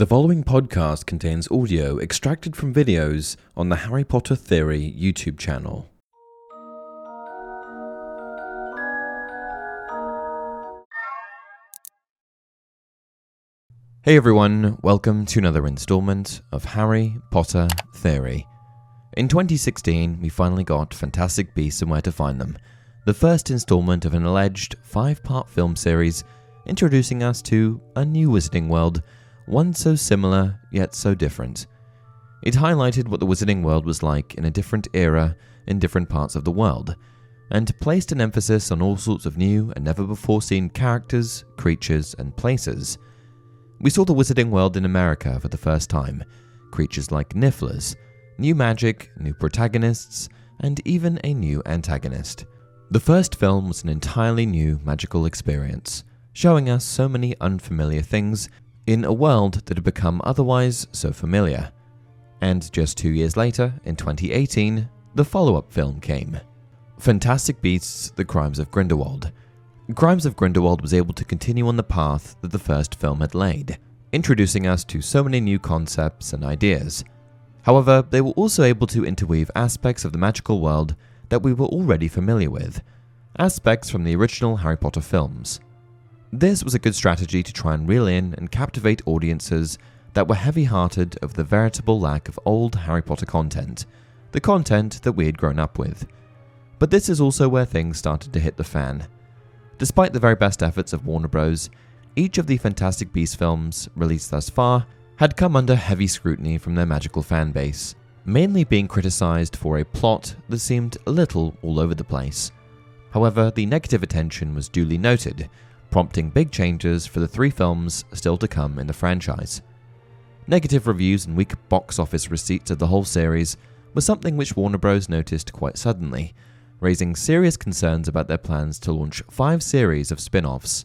The following podcast contains audio extracted from videos on the Harry Potter Theory YouTube channel. Hey everyone, welcome to another installment of Harry Potter Theory. In 2016, we finally got Fantastic Beasts and Where to Find Them, the first installment of an alleged five part film series introducing us to a new Wizarding World one so similar yet so different. It highlighted what the Wizarding World was like in a different era in different parts of the world, and placed an emphasis on all sorts of new and never before seen characters, creatures, and places. We saw the Wizarding World in America for the first time creatures like Nifflers, new magic, new protagonists, and even a new antagonist. The first film was an entirely new magical experience, showing us so many unfamiliar things in a world that had become otherwise so familiar. And just two years later, in 2018, the follow up film came Fantastic Beasts The Crimes of Grindelwald. Crimes of Grindelwald was able to continue on the path that the first film had laid, introducing us to so many new concepts and ideas. However, they were also able to interweave aspects of the magical world that we were already familiar with, aspects from the original Harry Potter films. This was a good strategy to try and reel in and captivate audiences that were heavy hearted of the veritable lack of old Harry Potter content, the content that we had grown up with. But this is also where things started to hit the fan. Despite the very best efforts of Warner Bros., each of the Fantastic Beasts films released thus far had come under heavy scrutiny from their magical fan base, mainly being criticized for a plot that seemed a little all over the place. However, the negative attention was duly noted, prompting big changes for the three films still to come in the franchise. Negative reviews and weak box office receipts of the whole series was something which Warner Bros. noticed quite suddenly, raising serious concerns about their plans to launch five series of spin offs.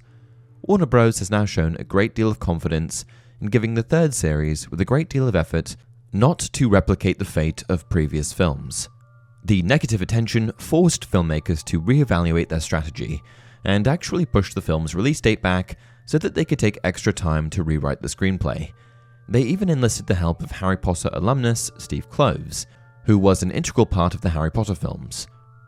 Warner Bros. has now shown a great deal of confidence in giving the third series with a great deal of effort not to replicate the fate of previous films. The negative attention forced filmmakers to reevaluate their strategy and actually pushed the film's release date back so that they could take extra time to rewrite the screenplay. They even enlisted the help of Harry Potter alumnus Steve Kloves, who was an integral part of the Harry Potter films.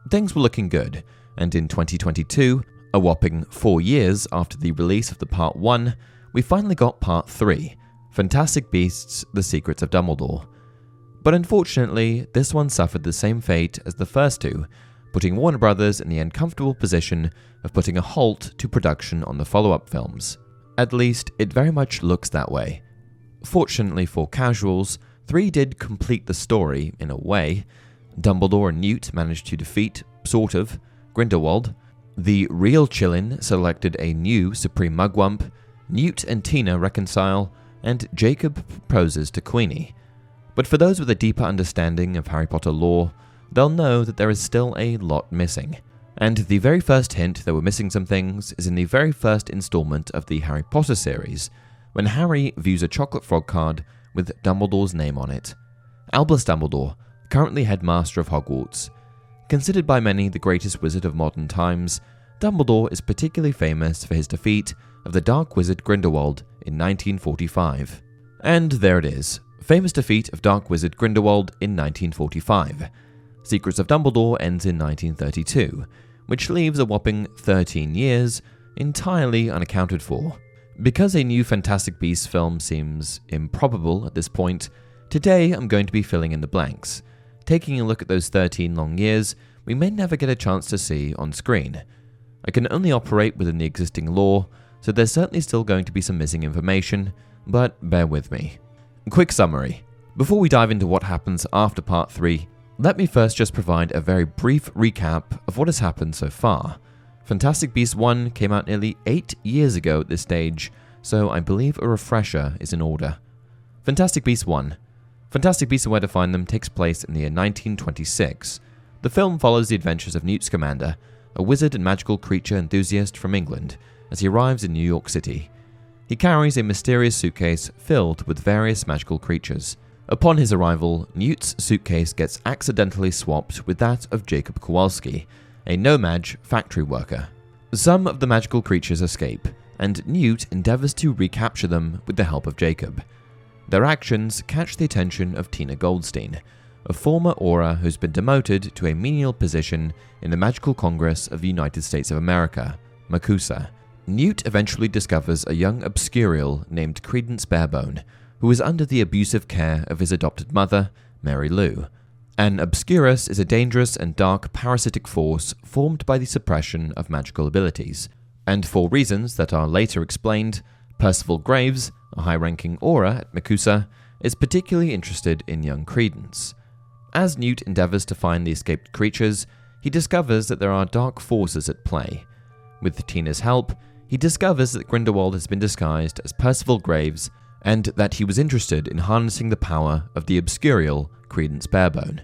Things were looking good, and in 2022, a whopping four years after the release of the Part 1, we finally got Part 3 Fantastic Beasts The Secrets of Dumbledore. But unfortunately, this one suffered the same fate as the first two, putting Warner Brothers in the uncomfortable position of putting a halt to production on the follow up films. At least, it very much looks that way. Fortunately for casuals, 3 did complete the story in a way. Dumbledore and Newt managed to defeat, sort of, Grindelwald. The real Qilin selected a new Supreme Mugwump. Newt and Tina reconcile, and Jacob proposes to Queenie. But for those with a deeper understanding of Harry Potter lore, they'll know that there is still a lot missing. And the very first hint that we're missing some things is in the very first installment of the Harry Potter series, when Harry views a chocolate frog card with Dumbledore's name on it. Albus Dumbledore, currently headmaster of Hogwarts. Considered by many the greatest wizard of modern times, Dumbledore is particularly famous for his defeat of the Dark Wizard Grindelwald in 1945. And there it is famous defeat of Dark Wizard Grindelwald in 1945. Secrets of Dumbledore ends in 1932, which leaves a whopping 13 years entirely unaccounted for. Because a new Fantastic Beasts film seems improbable at this point, today I'm going to be filling in the blanks, taking a look at those 13 long years we may never get a chance to see on screen. I can only operate within the existing lore, so there's certainly still going to be some missing information, but bear with me. Quick summary. Before we dive into what happens after part 3, let me first just provide a very brief recap of what has happened so far. Fantastic Beasts 1 came out nearly 8 years ago at this stage, so I believe a refresher is in order. Fantastic Beasts 1 Fantastic Beasts and Where to Find Them takes place in the year 1926. The film follows the adventures of Newt Scamander, a wizard and magical creature enthusiast from England, as he arrives in New York City. He carries a mysterious suitcase filled with various magical creatures. Upon his arrival, Newt's suitcase gets accidentally swapped with that of Jacob Kowalski, a No-Maj factory worker. Some of the magical creatures escape, and Newt endeavors to recapture them with the help of Jacob. Their actions catch the attention of Tina Goldstein, a former Auror who's been demoted to a menial position in the Magical Congress of the United States of America, MACUSA. Newt eventually discovers a young Obscurial named Credence Barebone, who is under the abusive care of his adopted mother, Mary Lou. An Obscurus is a dangerous and dark parasitic force formed by the suppression of magical abilities. And for reasons that are later explained, Percival Graves, a high ranking Auror at MACUSA, is particularly interested in young Credence. As Newt endeavours to find the escaped creatures, he discovers that there are dark forces at play. With Tina's help, he discovers that Grindelwald has been disguised as Percival Graves and that he was interested in harnessing the power of the Obscurial Credence Barebone.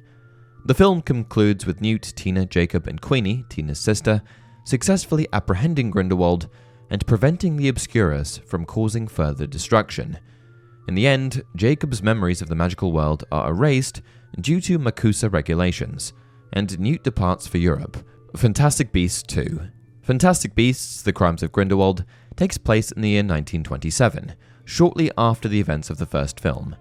The film concludes with Newt, Tina, Jacob, and Queenie, Tina's sister, successfully apprehending Grindelwald and preventing the Obscurus from causing further destruction. In the end, Jacob's memories of the magical world are erased due to MACUSA regulations, and Newt departs for Europe. Fantastic Beasts 2. Fantastic Beasts The Crimes of Grindelwald takes place in the year 1927, shortly after the events of the first film.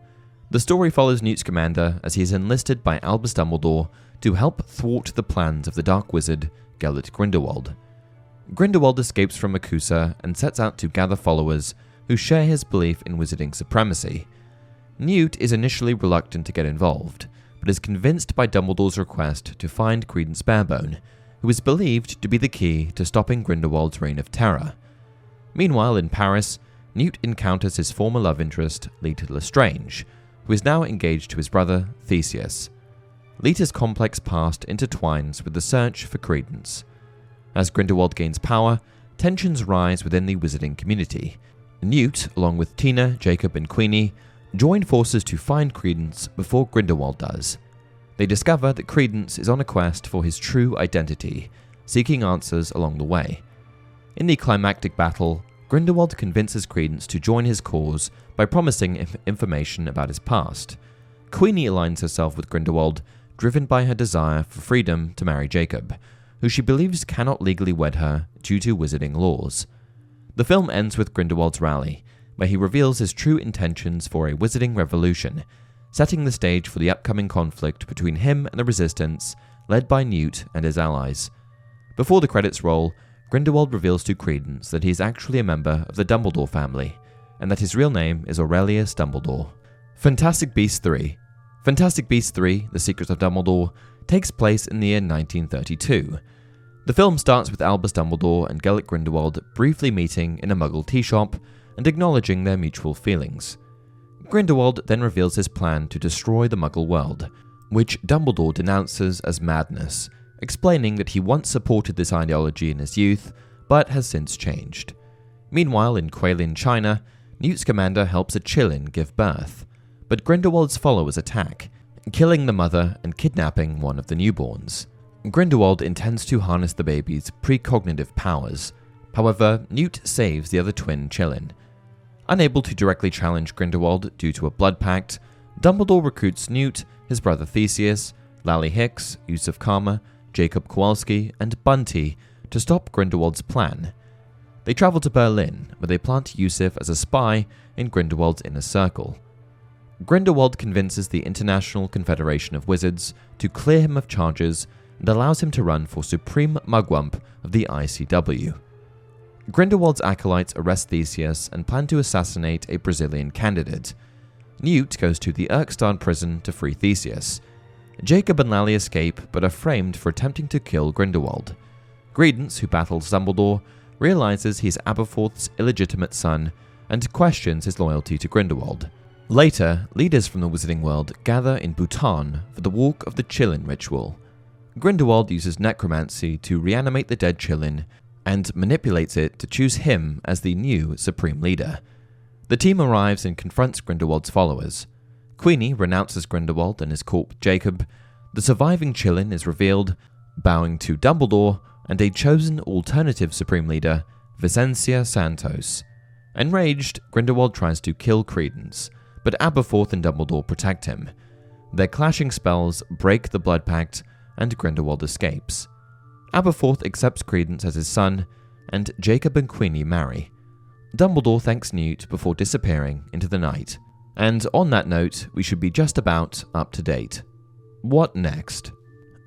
The story follows Newt Scamander as he is enlisted by Albus Dumbledore to help thwart the plans of the Dark Wizard, Gellert Grindelwald. Grindelwald escapes from MACUSA and sets out to gather followers who share his belief in wizarding supremacy. Newt is initially reluctant to get involved, but is convinced by Dumbledore's request to find Credence Barebone, who is believed to be the key to stopping Grindelwald's reign of terror. Meanwhile, in Paris, Newt encounters his former love interest, Leta Lestrange, who is now engaged to his brother, Theseus. Leta's complex past intertwines with the search for Credence. As Grindelwald gains power, tensions rise within the wizarding community. Newt, along with Tina, Jacob, and Queenie, join forces to find Credence before Grindelwald does. They discover that Credence is on a quest for his true identity, seeking answers along the way. In the climactic battle, Grindelwald convinces Credence to join his cause by promising information about his past. Queenie aligns herself with Grindelwald, driven by her desire for freedom to marry Jacob, who she believes cannot legally wed her due to wizarding laws. The film ends with Grindelwald's rally, where he reveals his true intentions for a wizarding revolution, setting the stage for the upcoming conflict between him and the Resistance, led by Newt and his allies. Before the credits roll, Grindelwald reveals to Credence that he is actually a member of the Dumbledore family, and that his real name is Aurelius Dumbledore. Fantastic Beasts 3 Fantastic Beasts 3 The Secrets of Dumbledore takes place in the year 1932. The film starts with Albus Dumbledore and Gellert Grindelwald briefly meeting in a muggle tea shop and acknowledging their mutual feelings. Grindelwald then reveals his plan to destroy the muggle world, which Dumbledore denounces as madness, explaining that he once supported this ideology in his youth, but has since changed. Meanwhile, in Quailin, China, Newt Scamander helps a Qilin give birth, but Grindelwald's followers attack, killing the mother and kidnapping one of the newborns. Grindelwald intends to harness the baby's precognitive powers. However, Newt saves the other twin Qilin, Unable to directly challenge Grindelwald due to a blood pact, Dumbledore recruits Newt, his brother Theseus, Lally Hicks, Yusuf Kama, Jacob Kowalski, and Bunty to stop Grindelwald's plan. They travel to Berlin, where they plant Yusuf as a spy in Grindelwald's inner circle. Grindelwald convinces the International Confederation of Wizards to clear him of charges and allows him to run for Supreme Mugwump of the ICW. Grindelwald's acolytes arrest Theseus and plan to assassinate a Brazilian candidate. Newt goes to the Erkstag prison to free Theseus. Jacob and Lally escape but are framed for attempting to kill Grindelwald. Credence, who battles Dumbledore, realizes he's Aberforth's illegitimate son and questions his loyalty to Grindelwald. Later, leaders from the wizarding world gather in Bhutan for the Walk of the Qilin ritual. Grindelwald uses necromancy to reanimate the dead Qilin and manipulates it to choose him as the new Supreme Leader. The team arrives and confronts Grindelwald's followers. Queenie renounces Grindelwald and his corp Jacob. The surviving Qilin is revealed, bowing to Dumbledore and a chosen alternative Supreme Leader, Vicencia Santos. Enraged, Grindelwald tries to kill Credence, but Aberforth and Dumbledore protect him. Their clashing spells break the Blood Pact, and Grindelwald escapes. Aberforth accepts Credence as his son, and Jacob and Queenie marry. Dumbledore thanks Newt before disappearing into the night. And on that note, we should be just about up to date. What next?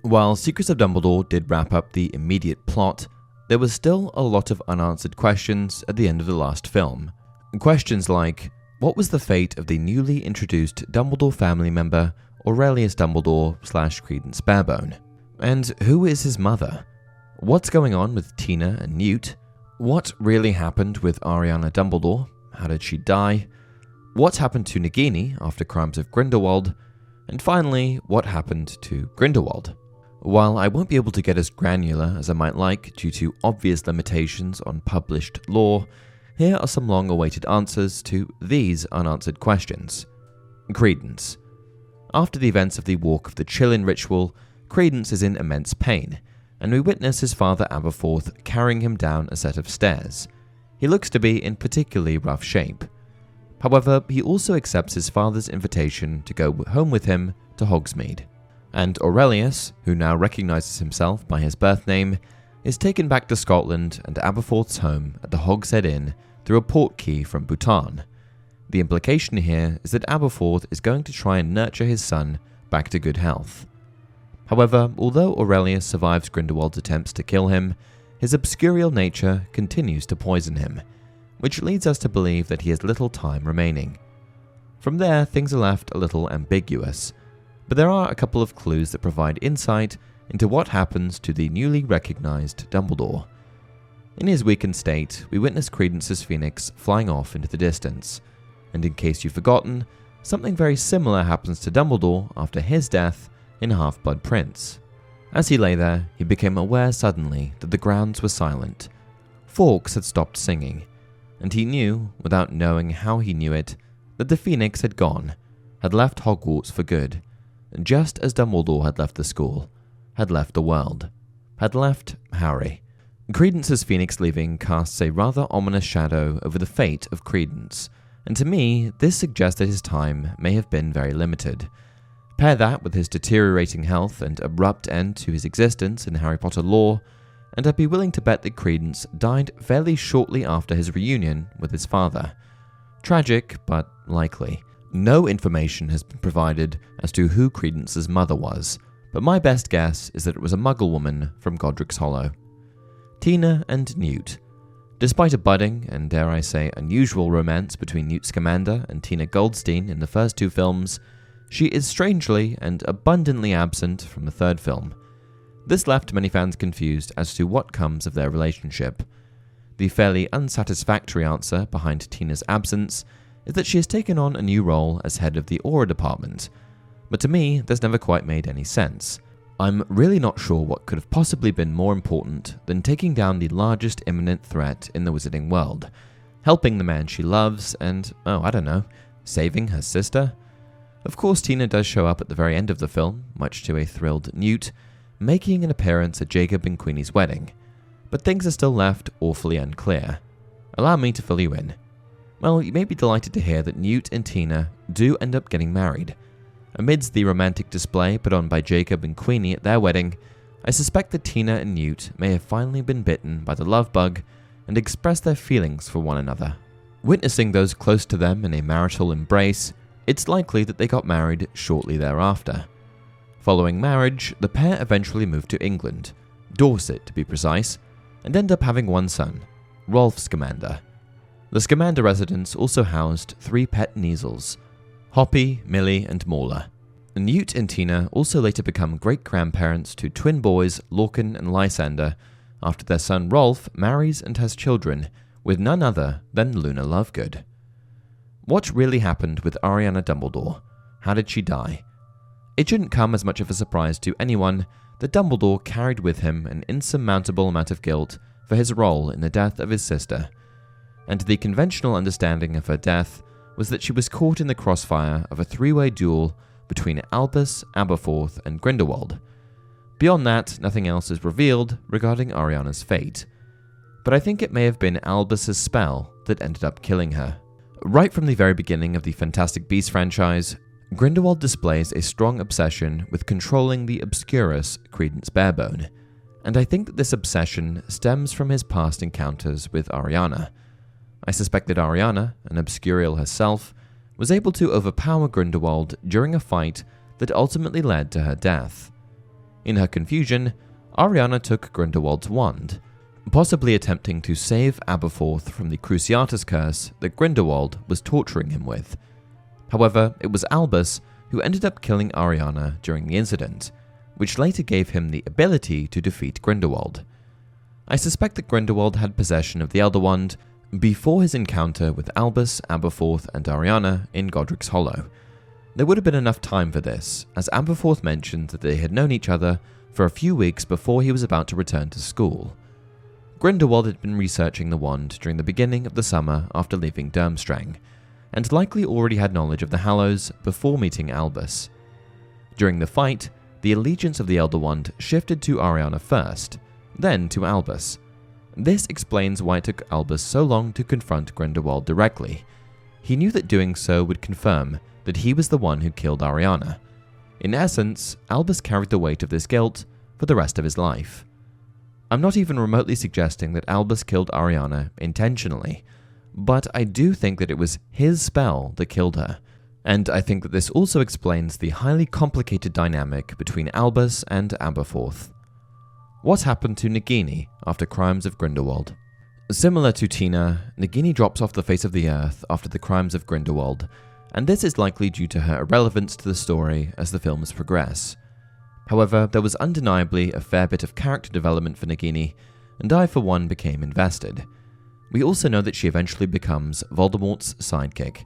While Secrets of Dumbledore did wrap up the immediate plot, there was still a lot of unanswered questions at the end of the last film. Questions like what was the fate of the newly introduced Dumbledore family member Aurelius Dumbledore slash Credence Barebone? And who is his mother? What's going on with Tina and Newt? What really happened with Ariana Dumbledore? How did she die? What happened to Nagini after Crimes of Grindelwald? And finally, what happened to Grindelwald? While I won't be able to get as granular as I might like due to obvious limitations on published lore, here are some long awaited answers to these unanswered questions. Credence. After the events of the Walk of the Qilin ritual, Credence is in immense pain, and we witness his father Aberforth carrying him down a set of stairs. He looks to be in particularly rough shape. However, he also accepts his father's invitation to go home with him to Hogsmeade and Aurelius, who now recognizes himself by his birth name, is taken back to Scotland and Aberforth's home at the Hogshead Inn through a portkey from Bhutan. The implication here is that Aberforth is going to try and nurture his son back to good health. However, although Aurelius survives Grindelwald's attempts to kill him, his obscurial nature continues to poison him, which leads us to believe that he has little time remaining. From there, things are left a little ambiguous but there are a couple of clues that provide insight into what happens to the newly recognized Dumbledore. In his weakened state, we witness Credence's phoenix flying off into the distance, and in case you've forgotten, something very similar happens to Dumbledore after his death in Half Blood Prince. As he lay there, he became aware suddenly that the grounds were silent. Fawkes had stopped singing, and he knew, without knowing how he knew it, that the phoenix had gone, had left Hogwarts for good just as Dumbledore had left the school, had left the world, had left Harry. Credence's phoenix leaving casts a rather ominous shadow over the fate of Credence, and to me, this suggests that his time may have been very limited. Pair that with his deteriorating health and abrupt end to his existence in Harry Potter lore, and I'd be willing to bet that Credence died fairly shortly after his reunion with his father. Tragic, but likely. No information has been provided as to who Credence's mother was, but my best guess is that it was a muggle woman from Godric's Hollow. Tina and Newt. Despite a budding and, dare I say, unusual romance between Newt Scamander and Tina Goldstein in the first two films, she is strangely and abundantly absent from the third film. This left many fans confused as to what comes of their relationship. The fairly unsatisfactory answer behind Tina's absence is that she has taken on a new role as head of the Auror department, but to me, this never quite made any sense. I'm really not sure what could have possibly been more important than taking down the largest imminent threat in the wizarding world, helping the man she loves, and, oh, I don't know, saving her sister? Of course, Tina does show up at the very end of the film, much to a thrilled Newt, making an appearance at Jacob and Queenie's wedding, but things are still left awfully unclear. Allow me to fill you in. Well, you may be delighted to hear that Newt and Tina do end up getting married. Amidst the romantic display put on by Jacob and Queenie at their wedding, I suspect that Tina and Newt may have finally been bitten by the love bug and expressed their feelings for one another. Witnessing those close to them in a marital embrace, it's likely that they got married shortly thereafter. Following marriage, the pair eventually moved to England, Dorset to be precise, and end up having one son, Rolf Scamander. The Scamander residence also housed three pet Kneazles Hoppy, Millie, and Mauler. Newt and Tina also later become great grandparents to twin boys Lorcan and Lysander after their son Rolf marries and has children with none other than Luna Lovegood. What really happened with Ariana Dumbledore? How did she die? It shouldn't come as much of a surprise to anyone that Dumbledore carried with him an insurmountable amount of guilt for his role in the death of his sister and the conventional understanding of her death was that she was caught in the crossfire of a three way duel between Albus, Aberforth, and Grindelwald. Beyond that, nothing else is revealed regarding Ariana's fate. But I think it may have been Albus's spell that ended up killing her. Right from the very beginning of the Fantastic Beasts franchise, Grindelwald displays a strong obsession with controlling the obscurus Credence Barebone, and I think that this obsession stems from his past encounters with Ariana. I suspect that Ariana, an obscurial herself, was able to overpower Grindelwald during a fight that ultimately led to her death. In her confusion, Ariana took Grindelwald's wand, possibly attempting to save Aberforth from the Cruciatus curse that Grindelwald was torturing him with. However, it was Albus who ended up killing Ariana during the incident, which later gave him the ability to defeat Grindelwald. I suspect that Grindelwald had possession of the Elder Wand before his encounter with Albus, Aberforth, and Ariana in Godric's Hollow. There would have been enough time for this, as Aberforth mentioned that they had known each other for a few weeks before he was about to return to school. Grindelwald had been researching the wand during the beginning of the summer after leaving Durmstrang, and likely already had knowledge of the Hallows before meeting Albus. During the fight, the allegiance of the Elder Wand shifted to Ariana first, then to Albus. This explains why it took Albus so long to confront Grindelwald directly. He knew that doing so would confirm that he was the one who killed Ariana. In essence, Albus carried the weight of this guilt for the rest of his life. I'm not even remotely suggesting that Albus killed Ariana intentionally, but I do think that it was his spell that killed her. And I think that this also explains the highly complicated dynamic between Albus and Aberforth. What happened to Nagini after crimes of Grindelwald? Similar to Tina, Nagini drops off the face of the earth after the crimes of Grindelwald, and this is likely due to her irrelevance to the story as the films progress. However, there was undeniably a fair bit of character development for Nagini, and I, for one, became invested. We also know that she eventually becomes Voldemort's sidekick.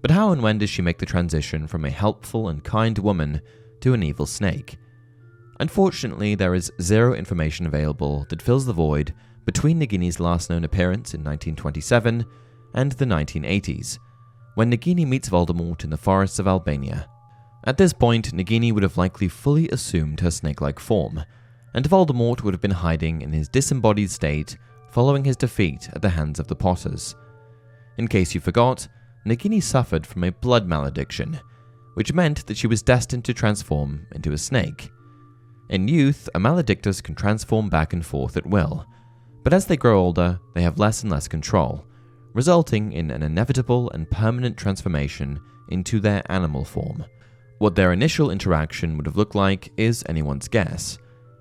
But how and when does she make the transition from a helpful and kind woman to an evil snake? Unfortunately, there is zero information available that fills the void between Nagini's last known appearance in 1927 and the 1980s, when Nagini meets Voldemort in the forests of Albania. At this point, Nagini would have likely fully assumed her snake like form, and Voldemort would have been hiding in his disembodied state following his defeat at the hands of the Potters. In case you forgot, Nagini suffered from a blood malediction, which meant that she was destined to transform into a snake. In youth, a maledictus can transform back and forth at will, but as they grow older, they have less and less control, resulting in an inevitable and permanent transformation into their animal form. What their initial interaction would have looked like is anyone's guess.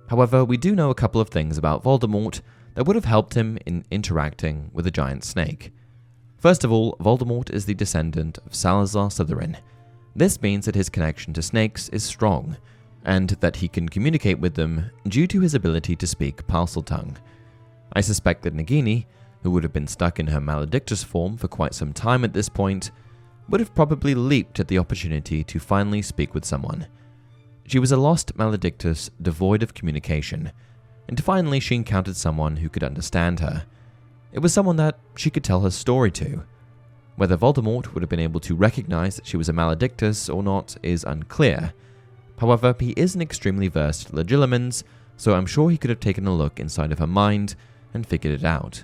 However, we do know a couple of things about Voldemort that would have helped him in interacting with a giant snake. First of all, Voldemort is the descendant of Salazar Slytherin. This means that his connection to snakes is strong, and that he can communicate with them due to his ability to speak Parseltongue. I suspect that Nagini, who would have been stuck in her maledictus form for quite some time at this point, would have probably leaped at the opportunity to finally speak with someone. She was a lost maledictus devoid of communication, and finally she encountered someone who could understand her. It was someone that she could tell her story to. Whether Voldemort would have been able to recognize that she was a maledictus or not is unclear, However, he is an extremely versed legilimens, so I'm sure he could have taken a look inside of her mind and figured it out.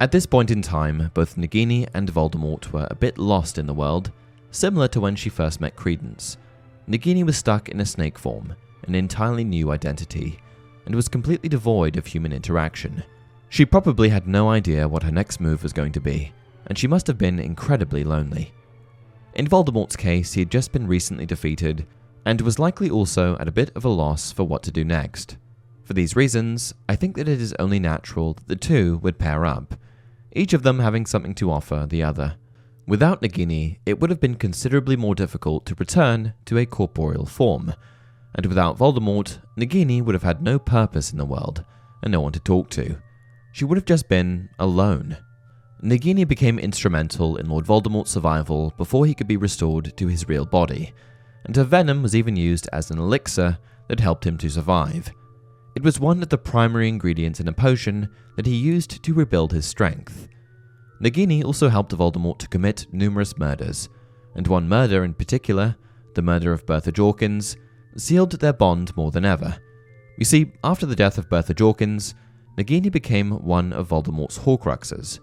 At this point in time, both Nagini and Voldemort were a bit lost in the world, similar to when she first met Credence. Nagini was stuck in a snake form, an entirely new identity, and was completely devoid of human interaction. She probably had no idea what her next move was going to be, and she must have been incredibly lonely. In Voldemort's case, he had just been recently defeated and was likely also at a bit of a loss for what to do next. For these reasons, I think that it is only natural that the two would pair up, each of them having something to offer the other. Without Nagini, it would have been considerably more difficult to return to a corporeal form, and without Voldemort, Nagini would have had no purpose in the world and no one to talk to. She would have just been alone. Nagini became instrumental in Lord Voldemort's survival before he could be restored to his real body, and her venom was even used as an elixir that helped him to survive. It was one of the primary ingredients in a potion that he used to rebuild his strength. Nagini also helped Voldemort to commit numerous murders, and one murder in particular, the murder of Bertha Jorkins, sealed their bond more than ever. You see, after the death of Bertha Jorkins, Nagini became one of Voldemort's Horcruxes.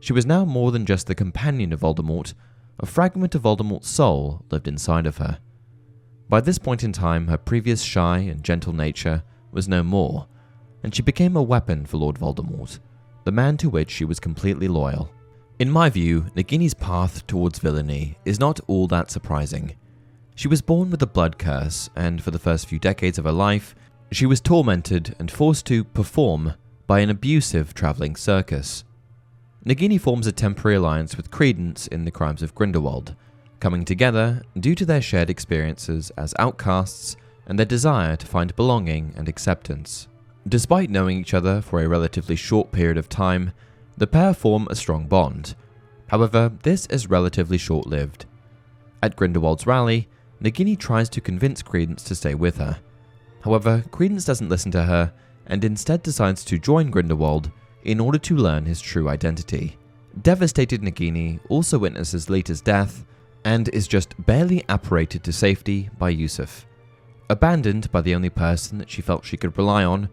She was now more than just the companion of Voldemort, a fragment of Voldemort's soul lived inside of her. By this point in time, her previous shy and gentle nature was no more, and she became a weapon for Lord Voldemort, the man to which she was completely loyal. In my view, Nagini's path towards villainy is not all that surprising. She was born with a blood curse, and for the first few decades of her life, she was tormented and forced to perform by an abusive travelling circus. Nagini forms a temporary alliance with Credence in the crimes of Grindelwald, coming together due to their shared experiences as outcasts and their desire to find belonging and acceptance. Despite knowing each other for a relatively short period of time, the pair form a strong bond. However, this is relatively short lived. At Grindelwald's rally, Nagini tries to convince Credence to stay with her. However, Credence doesn't listen to her and instead decides to join Grindelwald in order to learn his true identity. Devastated Nagini also witnesses Leta's death and is just barely apparated to safety by Yusuf. Abandoned by the only person that she felt she could rely on,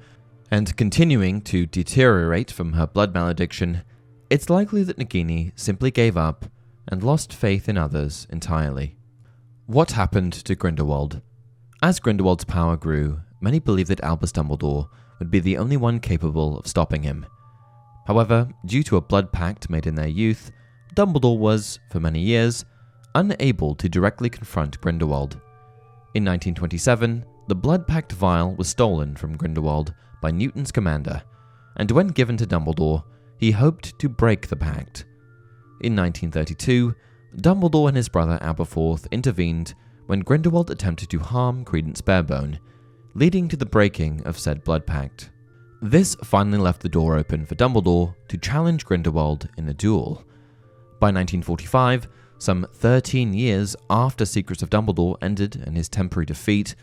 and continuing to deteriorate from her blood malediction, it's likely that Nagini simply gave up and lost faith in others entirely. What happened to Grindelwald? As Grindelwald's power grew, many believed that Albus Dumbledore would be the only one capable of stopping him. However, due to a blood pact made in their youth, Dumbledore was, for many years, unable to directly confront Grindelwald. In 1927, the blood pact vial was stolen from Grindelwald by Newt Scamander, and when given to Dumbledore, he hoped to break the pact. In 1932, Dumbledore and his brother Aberforth intervened when Grindelwald attempted to harm Credence Barebone, leading to the breaking of said blood pact. This finally left the door open for Dumbledore to challenge Grindelwald in a duel. By 1945, some 13 years after Secrets of Dumbledore ended and his temporary defeat,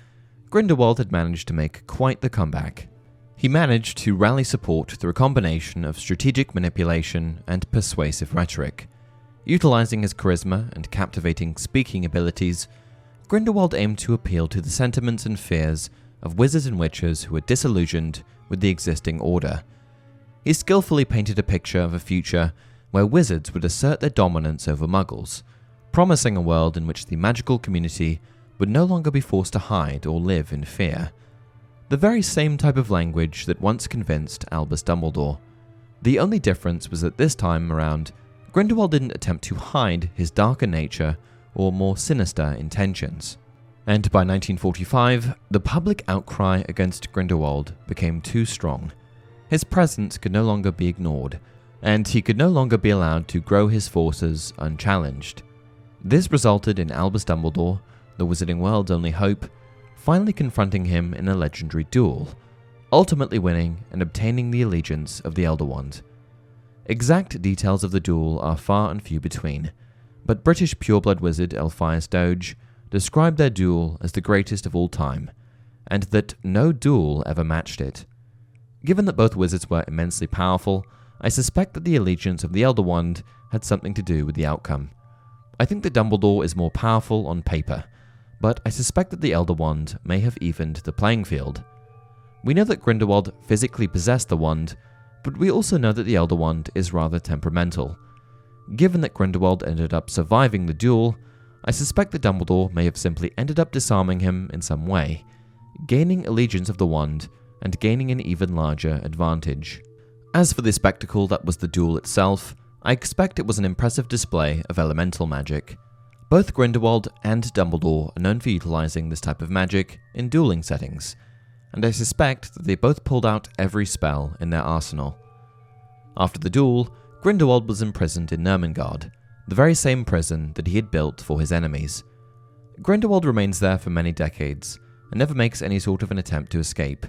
Grindelwald had managed to make quite the comeback. He managed to rally support through a combination of strategic manipulation and persuasive rhetoric. Utilizing his charisma and captivating speaking abilities, Grindelwald aimed to appeal to the sentiments and fears of wizards and witches who were disillusioned with the existing order. He skillfully painted a picture of a future where wizards would assert their dominance over muggles, promising a world in which the magical community would no longer be forced to hide or live in fear. The very same type of language that once convinced Albus Dumbledore. The only difference was that this time around, Grindelwald didn't attempt to hide his darker nature or more sinister intentions. And by 1945, the public outcry against Grindelwald became too strong. His presence could no longer be ignored, and he could no longer be allowed to grow his forces unchallenged. This resulted in Albus Dumbledore, the Wizarding World's only hope, finally confronting him in a legendary duel, ultimately winning and obtaining the allegiance of the Elder Wand. Exact details of the duel are far and few between, but British pureblood wizard Elphias Doge described their duel as the greatest of all time, and that no duel ever matched it. Given that both wizards were immensely powerful, I suspect that the allegiance of the Elder Wand had something to do with the outcome. I think that Dumbledore is more powerful on paper, but I suspect that the Elder Wand may have evened the playing field. We know that Grindelwald physically possessed the wand, but we also know that the Elder Wand is rather temperamental. Given that Grindelwald ended up surviving the duel, I suspect that Dumbledore may have simply ended up disarming him in some way, gaining allegiance of the wand and gaining an even larger advantage. As for the spectacle that was the duel itself, I expect it was an impressive display of elemental magic. Both Grindelwald and Dumbledore are known for utilizing this type of magic in dueling settings, and I suspect that they both pulled out every spell in their arsenal. After the duel, Grindelwald was imprisoned in Nurmengard, the very same prison that he had built for his enemies. Grindelwald remains there for many decades and never makes any sort of an attempt to escape.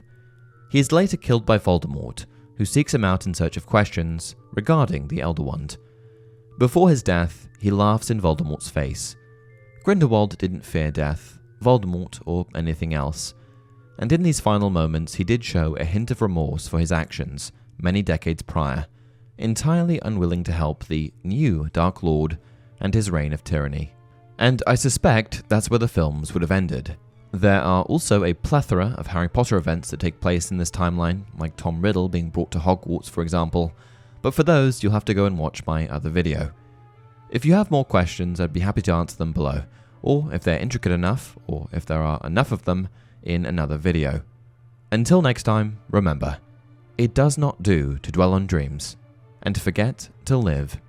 He is later killed by Voldemort, who seeks him out in search of questions regarding the Elder Wand. Before his death, he laughs in Voldemort's face. Grindelwald didn't fear death, Voldemort, or anything else and in these final moments, he did show a hint of remorse for his actions many decades prior, entirely unwilling to help the new Dark Lord and his reign of tyranny. And I suspect that's where the films would have ended. There are also a plethora of Harry Potter events that take place in this timeline, like Tom Riddle being brought to Hogwarts, for example, but for those, you'll have to go and watch my other video. If you have more questions, I'd be happy to answer them below, or if they're intricate enough, or if there are enough of them, in another video. Until next time, remember, it does not do to dwell on dreams and to forget to live